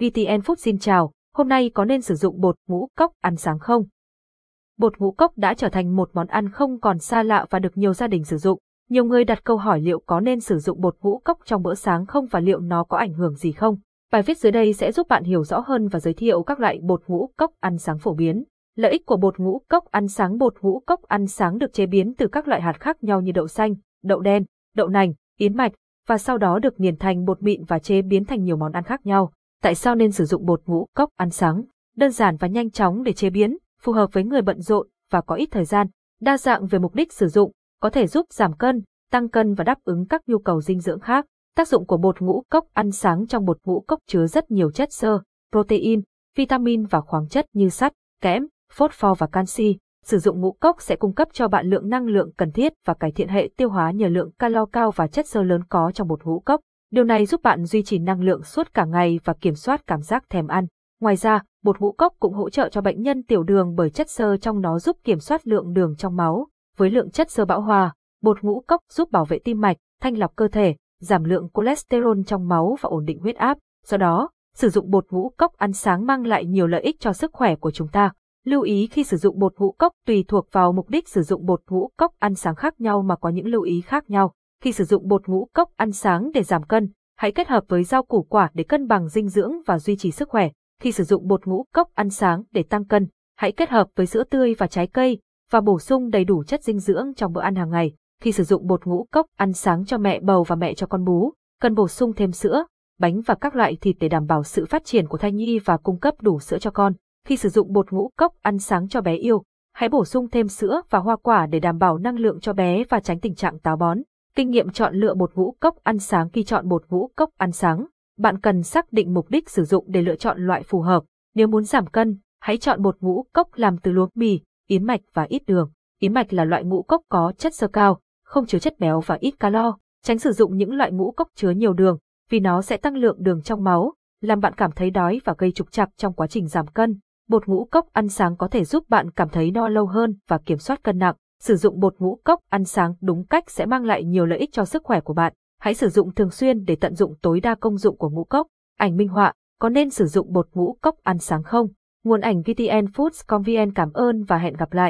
VTN Food xin chào, hôm nay có nên sử dụng bột ngũ cốc ăn sáng không? Bột ngũ cốc đã trở thành một món ăn không còn xa lạ và được nhiều gia đình sử dụng. Nhiều người đặt câu hỏi liệu có nên sử dụng bột ngũ cốc trong bữa sáng không và liệu nó có ảnh hưởng gì không? Bài viết dưới đây sẽ giúp bạn hiểu rõ hơn và giới thiệu các loại bột ngũ cốc ăn sáng phổ biến. Lợi ích của bột ngũ cốc ăn sáng Bột ngũ cốc ăn sáng được chế biến từ các loại hạt khác nhau như đậu xanh, đậu đen, đậu nành, yến mạch, và sau đó được nghiền thành bột mịn và chế biến thành nhiều món ăn khác nhau. Tại sao nên sử dụng bột ngũ cốc ăn sáng? Đơn giản và nhanh chóng để chế biến, phù hợp với người bận rộn và có ít thời gian. Đa dạng về mục đích sử dụng, có thể giúp giảm cân, tăng cân và đáp ứng các nhu cầu dinh dưỡng khác. Tác dụng của bột ngũ cốc ăn sáng trong bột ngũ cốc chứa rất nhiều chất xơ, protein, vitamin và khoáng chất như sắt, kẽm, phốt pho và canxi. Sử dụng ngũ cốc sẽ cung cấp cho bạn lượng năng lượng cần thiết và cải thiện hệ tiêu hóa nhờ lượng calo cao và chất xơ lớn có trong bột ngũ cốc. Điều này giúp bạn duy trì năng lượng suốt cả ngày và kiểm soát cảm giác thèm ăn. Ngoài ra, bột ngũ cốc cũng hỗ trợ cho bệnh nhân tiểu đường bởi chất xơ trong nó giúp kiểm soát lượng đường trong máu. Với lượng chất xơ bão hòa, bột ngũ cốc giúp bảo vệ tim mạch, thanh lọc cơ thể, giảm lượng cholesterol trong máu và ổn định huyết áp. Do đó, sử dụng bột ngũ cốc ăn sáng mang lại nhiều lợi ích cho sức khỏe của chúng ta. Lưu ý khi sử dụng bột ngũ cốc tùy thuộc vào mục đích sử dụng bột ngũ cốc ăn sáng khác nhau mà có những lưu ý khác nhau. Khi sử dụng bột ngũ cốc ăn sáng để giảm cân, hãy kết hợp với rau củ quả để cân bằng dinh dưỡng và duy trì sức khỏe. Khi sử dụng bột ngũ cốc ăn sáng để tăng cân, hãy kết hợp với sữa tươi và trái cây và bổ sung đầy đủ chất dinh dưỡng trong bữa ăn hàng ngày. Khi sử dụng bột ngũ cốc ăn sáng cho mẹ bầu và mẹ cho con bú, cần bổ sung thêm sữa, bánh và các loại thịt để đảm bảo sự phát triển của thai nhi và cung cấp đủ sữa cho con. Khi sử dụng bột ngũ cốc ăn sáng cho bé yêu, hãy bổ sung thêm sữa và hoa quả để đảm bảo năng lượng cho bé và tránh tình trạng táo bón. Kinh nghiệm chọn lựa bột ngũ cốc ăn sáng khi chọn bột ngũ cốc ăn sáng, bạn cần xác định mục đích sử dụng để lựa chọn loại phù hợp. Nếu muốn giảm cân, hãy chọn bột ngũ cốc làm từ lúa mì, yến mạch và ít đường. Yến mạch là loại ngũ cốc có chất xơ cao, không chứa chất béo và ít calo. Tránh sử dụng những loại ngũ cốc chứa nhiều đường, vì nó sẽ tăng lượng đường trong máu, làm bạn cảm thấy đói và gây trục trặc trong quá trình giảm cân. Bột ngũ cốc ăn sáng có thể giúp bạn cảm thấy no lâu hơn và kiểm soát cân nặng. Sử dụng bột ngũ cốc ăn sáng đúng cách sẽ mang lại nhiều lợi ích cho sức khỏe của bạn. Hãy sử dụng thường xuyên để tận dụng tối đa công dụng của ngũ cốc. Ảnh minh họa, có nên sử dụng bột ngũ cốc ăn sáng không? Nguồn ảnh VTN Foods.com vn cảm ơn và hẹn gặp lại.